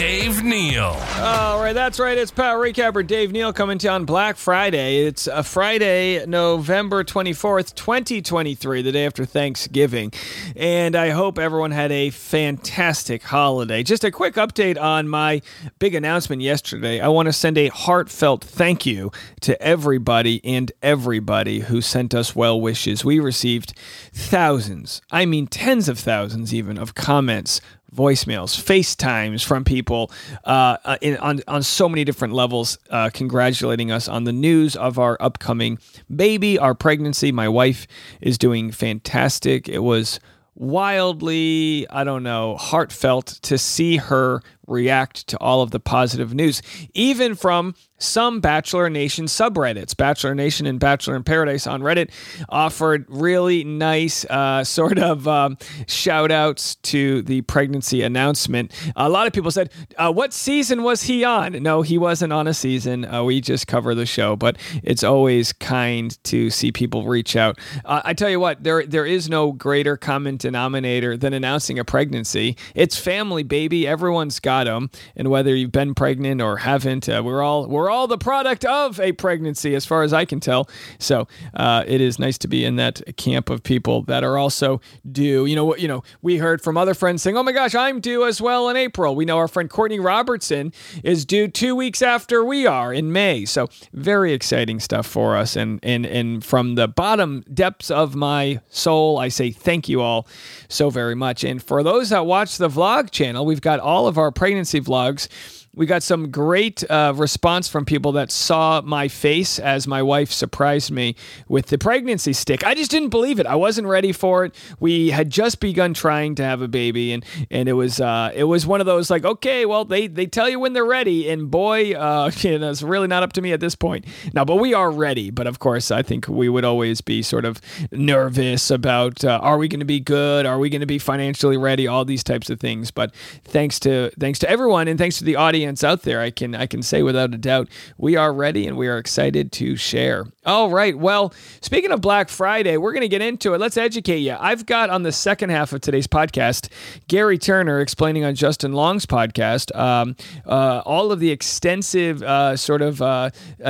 Dave Neal. All right, that's right. It's Power Recapper Dave Neal coming to you on Black Friday. It's a Friday, November 24th, 2023, the day after Thanksgiving. And I hope everyone had a fantastic holiday. Just a quick update on my big announcement yesterday. I want to send a heartfelt thank you to everybody and everybody who sent us well wishes. We received thousands, I mean tens of thousands even, of comments voicemails, FaceTimes from people uh, uh, in, on on so many different levels, uh, congratulating us on the news of our upcoming baby, our pregnancy. My wife is doing fantastic. It was wildly, I don't know, heartfelt to see her react to all of the positive news, even from some Bachelor Nation subreddits. Bachelor Nation and Bachelor in Paradise on Reddit offered really nice uh, sort of um, shout outs to the pregnancy announcement. A lot of people said, uh, What season was he on? No, he wasn't on a season. Uh, we just cover the show, but it's always kind to see people reach out. Uh, I tell you what, there there is no greater common denominator than announcing a pregnancy. It's family, baby. Everyone's got them. And whether you've been pregnant or haven't, uh, we're all, we're all the product of a pregnancy, as far as I can tell. So uh, it is nice to be in that camp of people that are also due. You know what? You know, we heard from other friends saying, "Oh my gosh, I'm due as well in April." We know our friend Courtney Robertson is due two weeks after we are in May. So very exciting stuff for us. And and and from the bottom depths of my soul, I say thank you all so very much. And for those that watch the vlog channel, we've got all of our pregnancy vlogs we got some great uh, response from people that saw my face as my wife surprised me with the pregnancy stick. I just didn't believe it. I wasn't ready for it. We had just begun trying to have a baby, and and it was uh, it was one of those like, okay, well they they tell you when they're ready, and boy, uh, you know, it's really not up to me at this point. Now, but we are ready. But of course, I think we would always be sort of nervous about uh, are we going to be good? Are we going to be financially ready? All these types of things. But thanks to thanks to everyone, and thanks to the audience audience out there, I can I can say without a doubt we are ready and we are excited to share. All right. Well, speaking of Black Friday, we're going to get into it. Let's educate you. I've got on the second half of today's podcast Gerry Turner explaining on Justin Long's podcast um, uh, all of the extensive uh, sort of uh,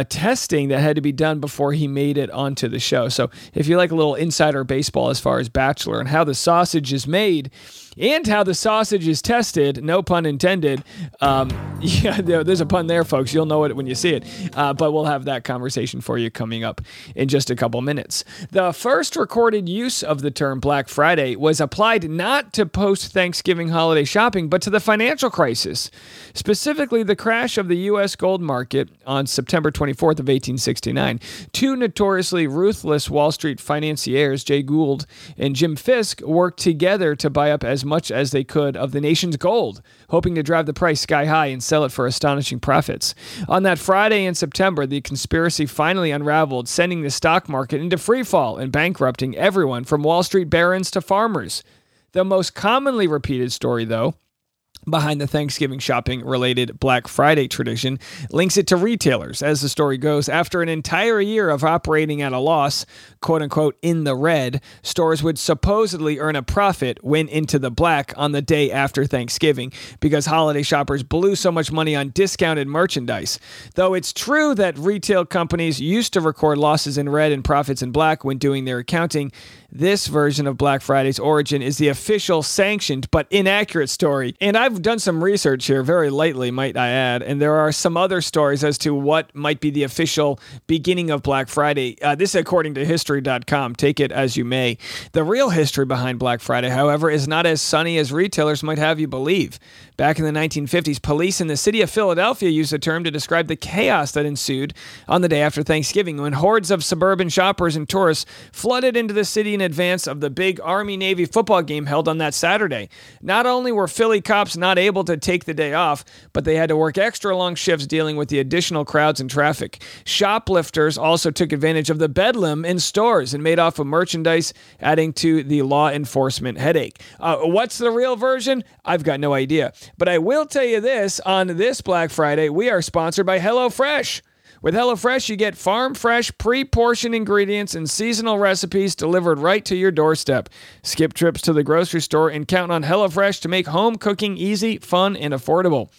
testing that had to be done before he made it onto the show. So if you like a little insider baseball as far as Bachelor and how the sausage is made and how the sausage is tested, no pun intended. Um, yeah, there's a pun there, folks. You'll know it when you see it. Uh, but we'll have that conversation for you coming up in just a couple minutes. The first recorded use of the term Black Friday was applied not to post Thanksgiving holiday shopping, but to the financial crisis, specifically the crash of the U.S. gold market on September 24th of 1869. Two notoriously ruthless Wall Street financiers, Jay Gould and Jim Fisk, worked together to buy up as much as they could of the nation's gold, hoping to drive the price sky high and sell it for astonishing profits. On that Friday in September, the conspiracy finally unraveled, sending the stock market into freefall and bankrupting everyone from Wall Street barons to farmers. The most commonly repeated story, though, behind the Thanksgiving shopping related Black Friday tradition links it to retailers. As the story goes, after an entire year of operating at a loss, quote unquote, in the red, stores would supposedly earn a profit when into the black on the day after Thanksgiving because holiday shoppers blew so much money on discounted merchandise. Though it's true that retail companies used to record losses in red and profits in black when doing their accounting, this version of Black Friday's origin is the official sanctioned but inaccurate story. And I've done some research here very lately, might I add, and there are some other stories as to what might be the official beginning of Black Friday. Uh, this according to history.com. Take it as you may. The real history behind Black Friday, however, is not as sunny as retailers might have you believe. Back in the 1950s, police in the city of Philadelphia used the term to describe the chaos that ensued on the day after Thanksgiving when hordes of suburban shoppers and tourists flooded into the city in advance of the big Army Navy football game held on that Saturday. Not only were Philly cops not able to take the day off, but they had to work extra long shifts dealing with the additional crowds and traffic. Shoplifters also took advantage of the bedlam in stores and made off with merchandise, adding to the law enforcement headache. Uh, what's the real version? I've got no idea. But I will tell you this on this Black Friday, we are sponsored by HelloFresh. With HelloFresh, you get farm fresh, pre portioned ingredients and seasonal recipes delivered right to your doorstep. Skip trips to the grocery store and count on HelloFresh to make home cooking easy, fun, and affordable.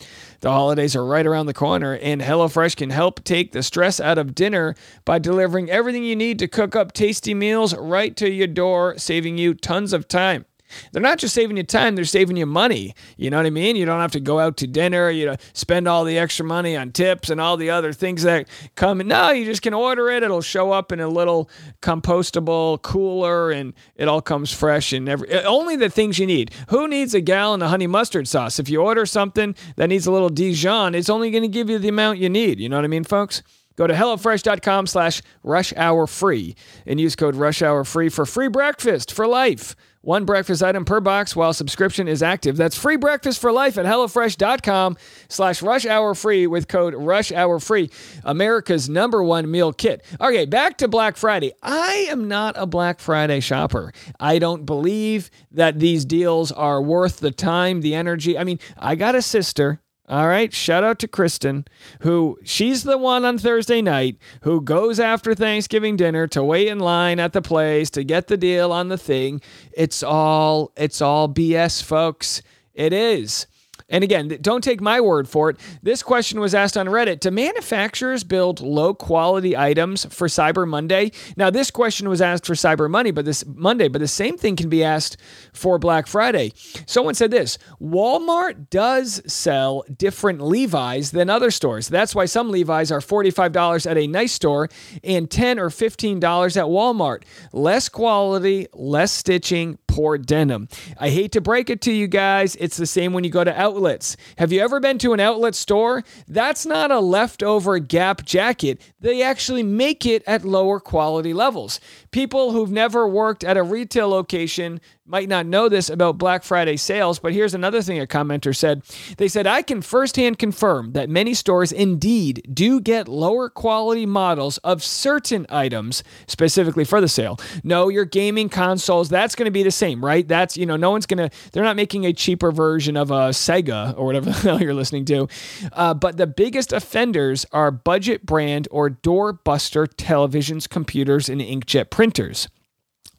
The holidays are right around the corner, and HelloFresh can help take the stress out of dinner by delivering everything you need to cook up tasty meals right to your door, saving you tons of time. They're not just saving you time, they're saving you money. You know what I mean? You don't have to go out to dinner, you know, spend all the extra money on tips and all the other things that come. No, you just can order it. It'll show up in a little compostable cooler and it all comes fresh and every uh, only the things you need. Who needs a gallon of honey mustard sauce? If you order something that needs a little Dijon, it's only going to give you the amount you need. You know what I mean, folks? Go to HelloFresh.com slash rush hour free and use code rush hour free for free breakfast for life. One breakfast item per box while subscription is active. That's free breakfast for life at HelloFresh.com slash rush hour free with code rush hour free. America's number one meal kit. Okay, back to Black Friday. I am not a Black Friday shopper. I don't believe that these deals are worth the time, the energy. I mean, I got a sister all right. Shout out to Kristen, who she's the one on Thursday night who goes after Thanksgiving dinner to wait in line at the place to get the deal on the thing. It's all it's all BS, folks. It is. And again, don't take my word for it. This question was asked on Reddit Do manufacturers build low quality items for Cyber Monday? Now, this question was asked for Cyber Monday, but this Monday, but the same thing can be asked for Black Friday. Someone said this Walmart does sell different Levi's than other stores. That's why some Levi's are $45 at a nice store and 10 or $15 at Walmart. Less quality, less stitching, poor denim. I hate to break it to you guys, it's the same when you go to outlets. Have you ever been to an outlet store? That's not a leftover Gap jacket. They actually make it at lower quality levels. People who've never worked at a retail location might not know this about Black Friday sales, but here's another thing a commenter said. They said, I can firsthand confirm that many stores indeed do get lower quality models of certain items specifically for the sale. No, your gaming consoles, that's going to be the same, right? That's, you know, no one's going to, they're not making a cheaper version of a Sega or whatever the hell you're listening to. Uh, but the biggest offenders are budget brand or doorbuster televisions, computers, and inkjet printers.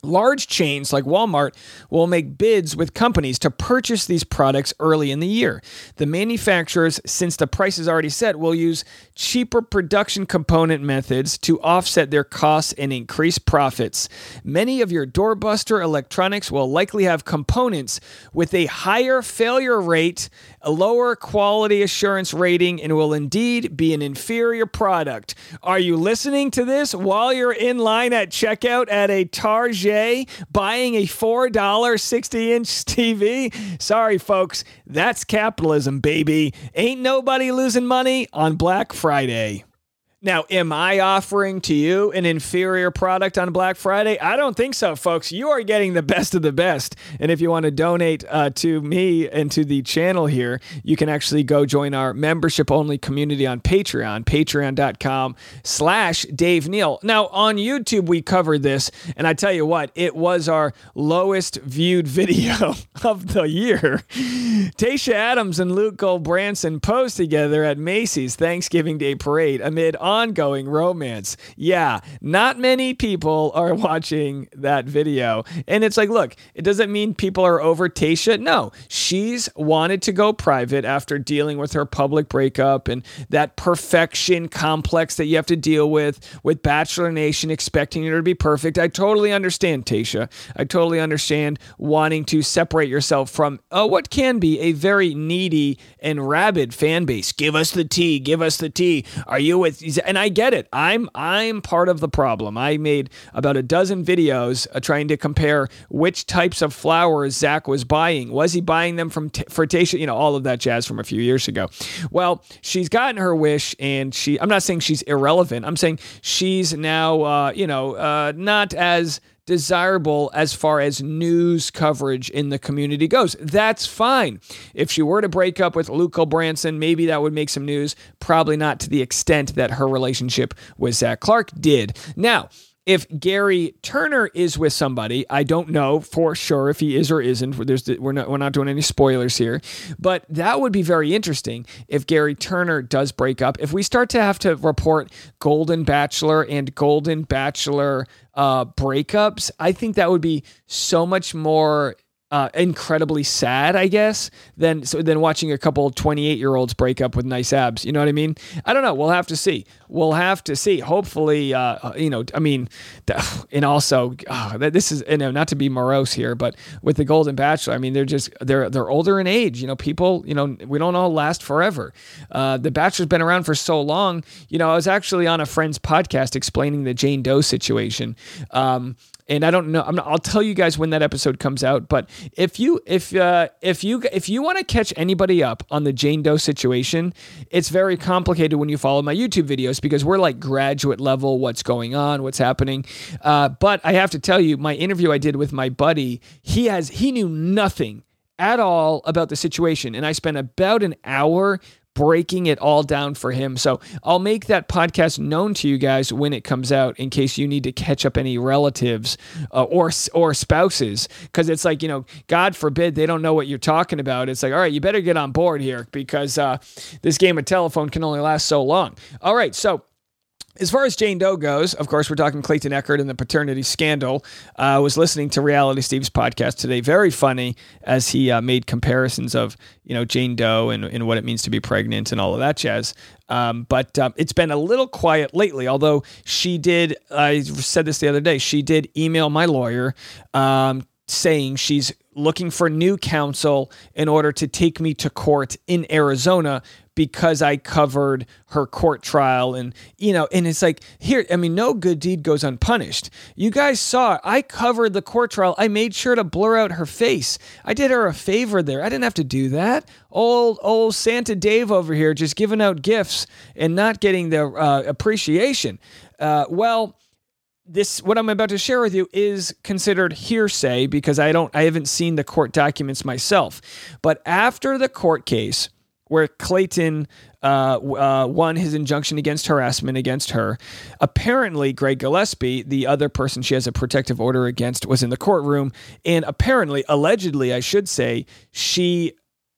Large chains like Walmart will make bids with companies to purchase these products early in the year. The manufacturers, since the price is already set, will use cheaper production component methods to offset their costs and increase profits. Many of your doorbuster electronics will likely have components with a higher failure rate, a lower quality assurance rating, and will indeed be an inferior product. Are you listening to this while you're in line at checkout at a Target? Buying a $4 60 inch TV? Sorry, folks, that's capitalism, baby. Ain't nobody losing money on Black Friday. Now, am I offering to you an inferior product on Black Friday? I don't think so, folks. You are getting the best of the best. And if you want to donate uh, to me and to the channel here, you can actually go join our membership only community on Patreon, patreon.com slash Dave Neal. Now, on YouTube, we covered this. And I tell you what, it was our lowest viewed video of the year. Tayshia Adams and Luke Gulbranson posed together at Macy's Thanksgiving Day Parade amid ongoing romance. Yeah, not many people are watching that video. And it's like, look, it doesn't mean people are over Tayshia. No, she's wanted to go private after dealing with her public breakup and that perfection complex that you have to deal with with Bachelor Nation expecting her to be perfect. I totally understand, Tayshia. I totally understand wanting to separate yourself from uh, what can be a very needy and rabid fan base. Give us the tea. Give us the tea. Are you with and I get it. I'm I'm part of the problem. I made about a dozen videos uh, trying to compare which types of flowers Zach was buying. Was he buying them from t-? You know, all of that jazz from a few years ago. Well, she's gotten her wish, and she. I'm not saying she's irrelevant. I'm saying she's now, uh, you know, uh, not as desirable as far as news coverage in the community goes. That's fine. If she were to break up with Luke Branson, maybe that would make some news. Probably not to the extent that her relationship with Zach Clark did. Now, if Gerry Turner is with somebody, I don't know for sure if he is or isn't. There's we're not we're not doing any spoilers here, but that would be very interesting if Gerry Turner does break up. If we start to have to report Golden Bachelor and Golden Bachelor uh, breakups, I think that would be so much more uh, incredibly sad, I guess, than so than watching a couple 28 year olds break up with nice abs. You know what I mean? I don't know. We'll have to see. We'll have to see. Hopefully, uh, you know, I mean, and also oh, this is you know not to be morose here, but with the Golden Bachelor, I mean, they're just they're they're older in age. You know, people, you know, we don't all last forever. Uh, the Bachelor's been around for so long. You know, I was actually on a friend's podcast explaining the Jane Doe situation. Um, and I don't know. i will tell you guys when that episode comes out. But if you if uh, if you if you want to catch anybody up on the Jane Doe situation, it's very complicated when you follow my YouTube videos because we're like graduate level. What's going on? What's happening? Uh, but I have to tell you, my interview I did with my buddy, he has he knew nothing at all about the situation, and I spent about an hour breaking it all down for him. So I'll make that podcast known to you guys when it comes out in case you need to catch up any relatives uh, or or spouses cuz it's like, you know, god forbid they don't know what you're talking about. It's like, all right, you better get on board here because uh, this game of telephone can only last so long. All right, so as far as Jane Doe goes, of course, we're talking Clayton Echard and the paternity scandal. Uh, I was listening to Reality Steve's podcast today. Very funny as he uh, made comparisons of you know Jane Doe and, and what it means to be pregnant and all of that jazz. Um, but um, it's been a little quiet lately. Although she did, I said this the other day. She did email my lawyer um, saying she's looking for new counsel in order to take me to court in Arizona because I covered her court trial and you know and it's like here I mean no good deed goes unpunished. You guys saw I covered the court trial. I made sure to blur out her face. I did her a favor there. I didn't have to do that. Old old Santa Dave over here just giving out gifts and not getting the uh, appreciation. Uh, well, this what I'm about to share with you is considered hearsay because I don't I haven't seen the court documents myself. But after the court case, where Clayton uh, uh, won his injunction against harassment against her. Apparently, Greg Gillespie, the other person she has a protective order against, was in the courtroom. And apparently, allegedly, I should say, she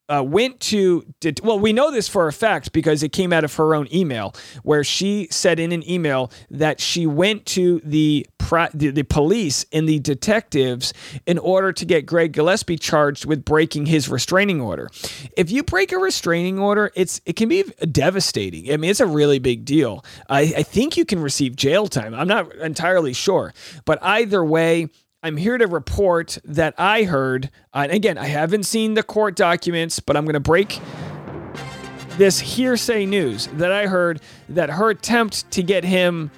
uh, went to did, well we know this for a fact because it came out of her own email where she said in an email that she went to the the, the police and the detectives in order to get Greg Gillespie charged with breaking his restraining order. If you break a restraining order, it's it can be devastating. I mean, it's a really big deal. I, I think you can receive jail time. I'm not entirely sure, but either way I'm here to report that I heard, and again, I haven't seen the court documents, but I'm going to break this hearsay news that I heard that her attempt to get him,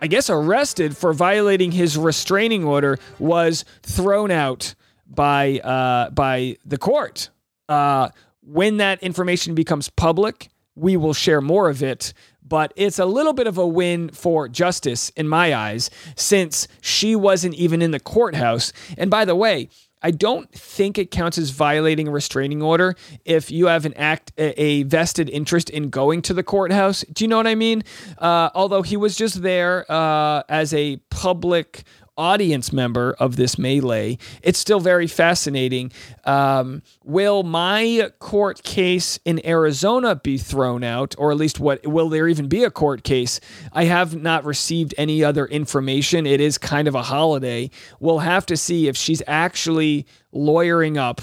I guess, arrested for violating his restraining order was thrown out by uh, by the court. Uh, when that information becomes public, we will share more of it but it's a little bit of a win for justice in my eyes since she wasn't even in the courthouse. And by the way, I don't think it counts as violating a restraining order if you have an act a vested interest in going to the courthouse. Do you know what I mean? Uh, although he was just there uh, as a public audience member of this melee, it's still very fascinating. Um, will my court case in Arizona be thrown out, or at least what will there even be a court case? I have not received any other information. It is kind of a holiday. We'll have to see if she's actually lawyering up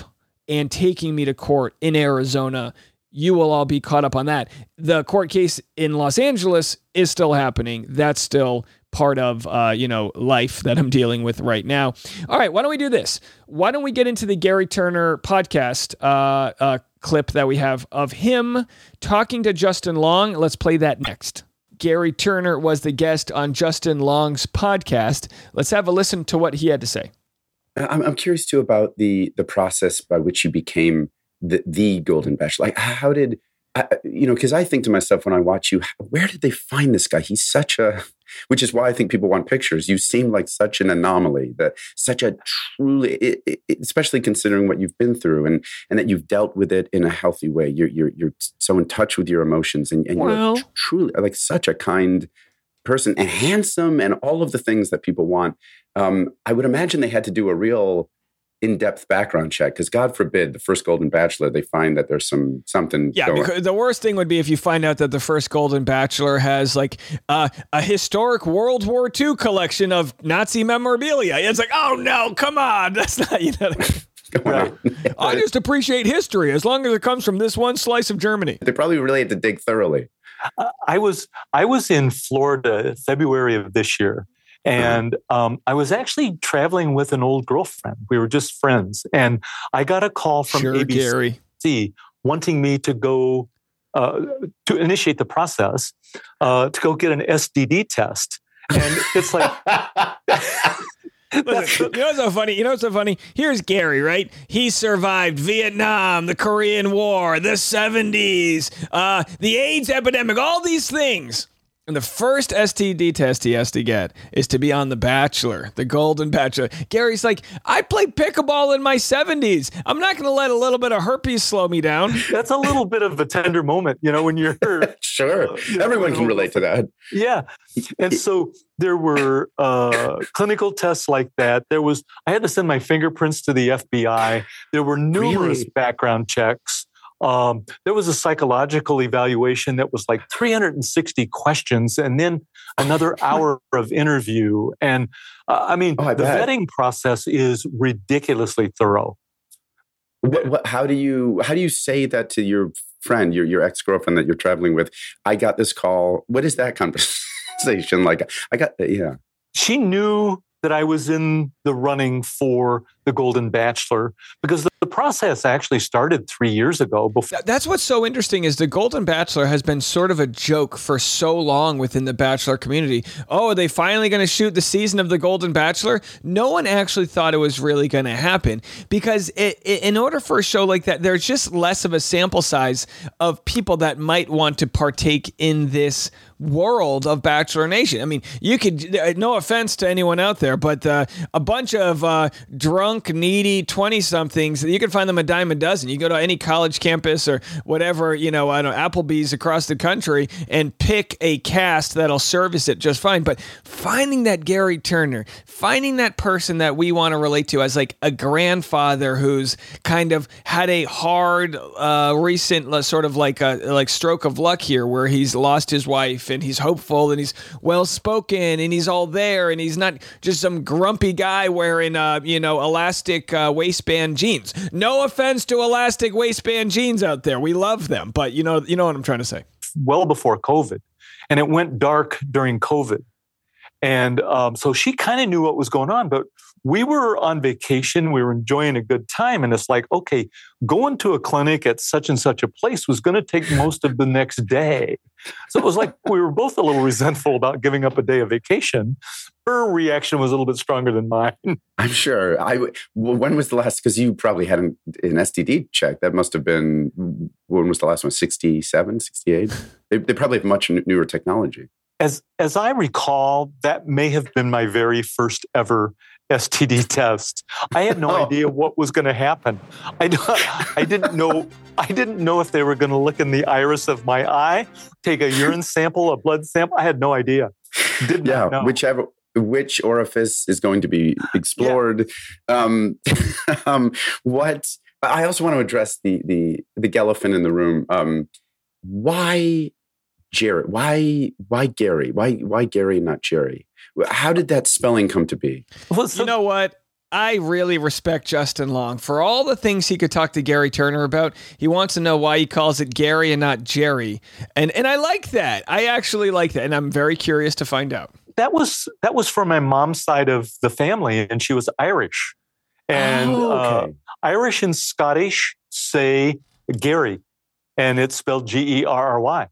and taking me to court in Arizona you will all be caught up on that. The court case in Los Angeles is still happening. That's still part of uh, you know life that I'm dealing with right now. All right, why don't we do this? Why don't we get into the Gerry Turner podcast uh, uh, clip that we have of him talking to Justin Long? Let's play that next. Gerry Turner was the guest on Justin Long's podcast. Let's have a listen to what he had to say. I'm, I'm curious too about the the process by which you became the, the Golden Bachelor. Like, how did I, you know, because I think to myself when I watch you, where did they find this guy? He's such a, which is why I think people want pictures. You seem like such an anomaly, that such a truly, especially considering what you've been through and and that you've dealt with it in a healthy way. You're you're you're so in touch with your emotions, and, and well, you're truly like such a kind person and handsome, and all of the things that people want. Um, I would imagine they had to do a real in-depth background check because god forbid the first golden bachelor they find that there's some something yeah because the worst thing would be if you find out that the first golden bachelor has like uh, a historic world war ii collection of nazi memorabilia it's like oh no come on that's not you know Right. I just appreciate history as long as it comes from this one slice of Germany. They probably really had to dig thoroughly. Uh, I was I was in Florida February of this year. And um, I was actually traveling with an old girlfriend. We were just friends. And I got a call from sure, ABC Gary. wanting me to go uh, to initiate the process uh, to go get an STD test. And it's like. Listen, you know what's so funny? You know what's so funny? Here's Gerry, right? He survived Vietnam, the Korean War, the 70s, uh, the AIDS epidemic, all these things. And the first STD test he has to get is to be on The Bachelor, the Golden Bachelor. Gerry's like, I played pickleball in my 70s. I'm not going to let a little bit of herpes slow me down. That's a little bit of a tender moment, you know, when you're. sure. Uh, you know, Everyone can relate to that. Yeah. And so there were uh, clinical tests like that. There was, I had to send my fingerprints to the FBI. There were numerous really? background checks. Um, there was a psychological evaluation that was like 360 questions and then another hour of interview. And uh, I mean, oh, I the bet. vetting process is ridiculously thorough. What, what, how do you how do you say that to your friend, your your ex girlfriend that you're traveling with? I got this call. What is that conversation like? I got yeah. She knew that I was in the running for the Golden Bachelor because the, the, process actually started three years ago. Before. That's what's so interesting is the Golden Bachelor has been sort of a joke for so long within the Bachelor community. Oh, are they finally going to shoot the season of the Golden Bachelor? No one actually thought it was really going to happen because it, it, in order for a show like that, there's just less of a sample size of people that might want to partake in this world of Bachelor Nation. I mean, you could, uh, no offense to anyone out there, but uh, a bunch of uh, drunk, needy 20 somethings, you can find them a dime a dozen. You go to any college campus or whatever, you know, I don't know, Applebee's across the country and pick a cast that'll service it just fine. But finding that Gerry Turner, finding that person that we want to relate to as like a grandfather who's kind of had a hard, uh, recent uh, sort of like a like stroke of luck here where he's lost his wife and he's hopeful and he's well spoken and he's all there and he's not just some grumpy guy wearing uh, you know elastic uh, waistband jeans. No offense to elastic waistband jeans out there, we love them, but you know you know what I'm trying to say. Well before COVID, and it went dark during COVID, and um, so she kind of knew what was going on, but we were on vacation, we were enjoying a good time, and it's like, okay, going to a clinic at such and such a place was going to take most of the next day. So it was like we were both a little resentful about giving up a day of vacation. Her reaction was a little bit stronger than mine. I'm sure. I when was the last? Because you probably had an, an, STD check. That must have been when was the last one? 67, 68. They, they probably have much newer technology. As as I recall, that may have been my very first ever STD test. I had no oh. idea what was going to happen. I, I didn't know. I didn't know if they were going to look in the iris of my eye, take a urine sample, a blood sample. I had no idea. Did yeah, know. whichever which orifice is going to be explored. Yeah. Um, um, what I also want to address the the the elephant in the room. Um, why Jared? Why why Gary? Why why Gary not Jerry? How did that spelling come to be? Well, so- you know what? I really respect Justin Long for all the things he could talk to Gary Turner about. He wants to know why he calls it Gary and not Jerry. And and I like that. I actually like that and I'm very curious to find out. That was that was from my mom's side of the family and she was Irish. And oh, okay. uh, Irish and Scottish say Gary and it's spelled G E R R Y.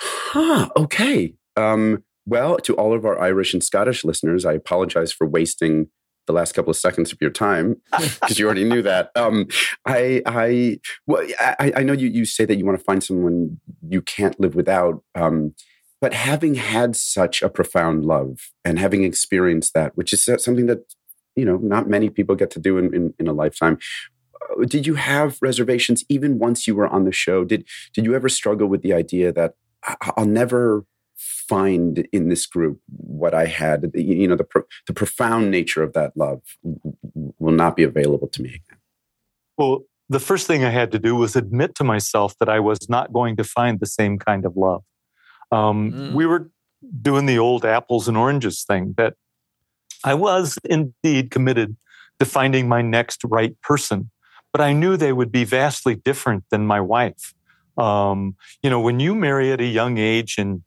Huh, okay. Um well, to all of our Irish and Scottish listeners, I apologize for wasting the last couple of seconds of your time because you already knew that. Um, I, I, well, I, I, know you, you say that you want to find someone you can't live without. Um, but having had such a profound love and having experienced that, which is something that, you know, not many people get to do in, in, in a lifetime. Uh, did you have reservations even once you were on the show? Did, did you ever struggle with the idea that I'll never find in this group what I had. You know, the pro- the profound nature of that love will not be available to me again. Well, the first thing I had to do was admit to myself that I was not going to find the same kind of love. Um, mm. We were doing the old apples and oranges thing that I was indeed committed to finding my next right person, but I knew they would be vastly different than my wife. Um, you know, when you marry at a young age and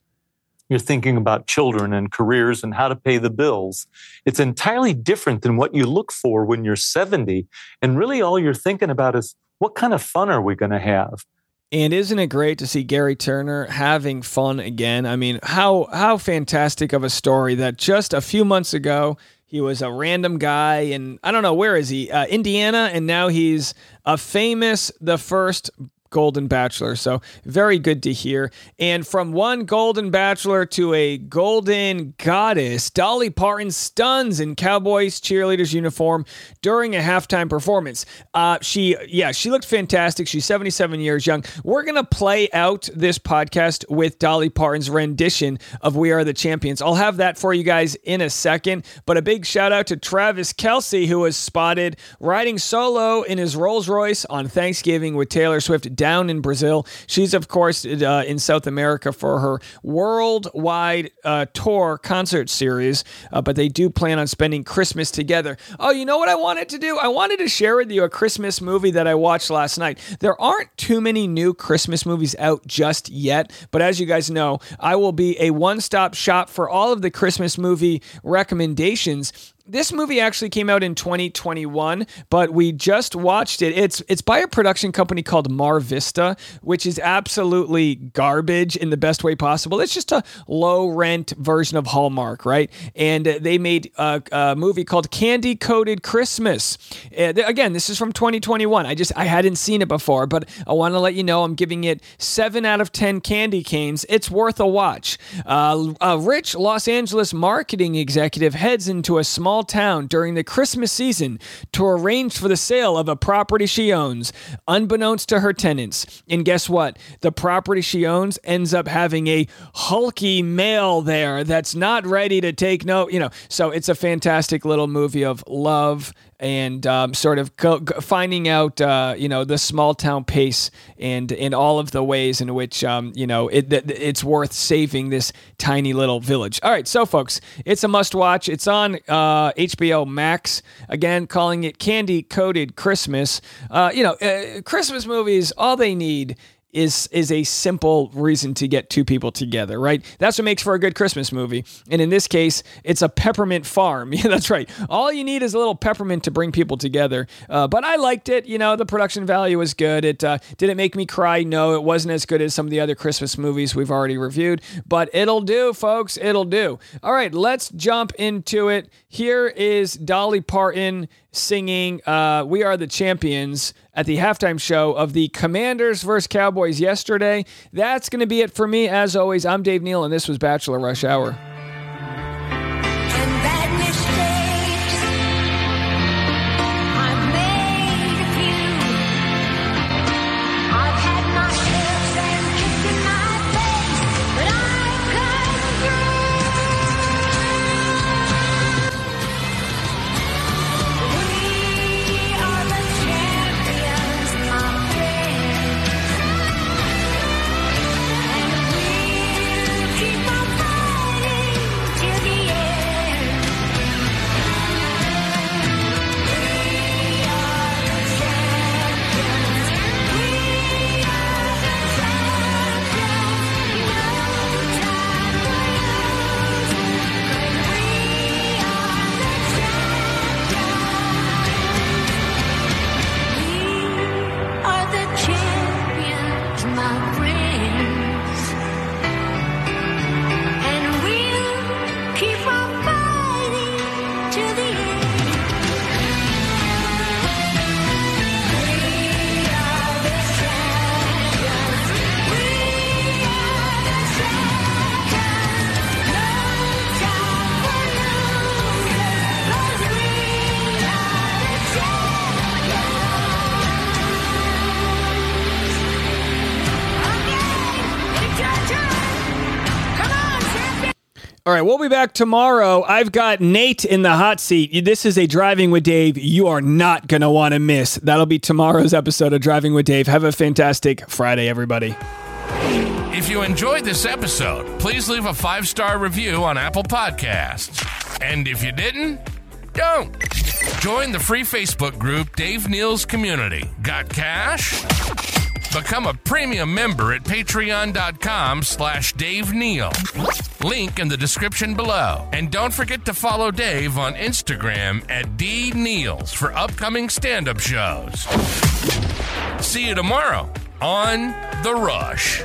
you're thinking about children and careers and how to pay the bills. It's entirely different than what you look for when you're 70. And really, all you're thinking about is what kind of fun are we going to have? And isn't it great to see Gerry Turner having fun again? I mean, how how fantastic of a story that just a few months ago he was a random guy and I don't know where is he? Uh, Indiana and now he's a famous the first Golden Bachelor. So very good to hear. And from one Golden Bachelor to a Golden Goddess, Dolly Parton stuns in Cowboys cheerleaders uniform during a halftime performance. Uh, she, yeah, she looked fantastic. She's 77 years young. We're gonna play out this podcast with Dolly Parton's rendition of "We Are the Champions." I'll have that for you guys in a second. But a big shout out to Travis Kelce, who was spotted riding solo in his Rolls Royce on Thanksgiving with Taylor Swift down in Brazil. She's, of course, uh, in South America for her worldwide uh, tour concert series, uh, but they do plan on spending Christmas together. Oh, you know what I wanted to do? I wanted to share with you a Christmas movie that I watched last night. There aren't too many new Christmas movies out just yet, but as you guys know, I will be a one stop shop for all of the Christmas movie recommendations this movie actually came out in 2021, but we just watched it. It's it's by a production company called Mar Vista, which is absolutely garbage in the best way possible. It's just a low rent version of Hallmark, right? And they made a, a movie called Candy Coated Christmas. Uh, again, this is from 2021. I just I hadn't seen it before, but I want to let you know I'm giving it seven out of ten candy canes. It's worth a watch. Uh, a rich Los Angeles marketing executive heads into a small small town during the Christmas season to arrange for the sale of a property she owns, unbeknownst to her tenants. And guess what? The property she owns ends up having a hulky male there that's not ready to take no, you know. So it's a fantastic little movie of love and um, sort of finding out, uh, you know, the small town pace and in all of the ways in which, um, you know, it, it's worth saving this tiny little village. All right, so folks, it's a must watch. It's on uh, HBO Max. Again, calling it Candy Coated Christmas. Uh, you know, uh, Christmas movies, all they need is is a simple reason to get two people together, right? That's what makes for a good Christmas movie. And in this case, it's a peppermint farm. Yeah, that's right. All you need is a little peppermint to bring people together. Uh, but I liked it. You know, the production value was good. It uh, did it make me cry? No, it wasn't as good as some of the other Christmas movies we've already reviewed. But it'll do, folks. It'll do. All right, let's jump into it. Here is Dolly Parton singing uh, We Are the Champions at the halftime show of the Commanders versus Cowboys yesterday. That's going to be it for me. As always, I'm Dave Neal, and this was Bachelor Rush Hour. All right, we'll be back tomorrow. I've got Nate in the hot seat. This is a Driving with Dave you are not going to want to miss. That'll be tomorrow's episode of Driving with Dave. Have a fantastic Friday, everybody. If you enjoyed this episode, please leave a five star review on Apple Podcasts. And if you didn't, don't. Join the free Facebook group Dave Neal's Community. Got cash? Become a premium member at patreon.com slash Dave Neal. Link in the description below. And don't forget to follow Dave on Instagram at D Neals for upcoming stand-up shows. See you tomorrow on The Rush.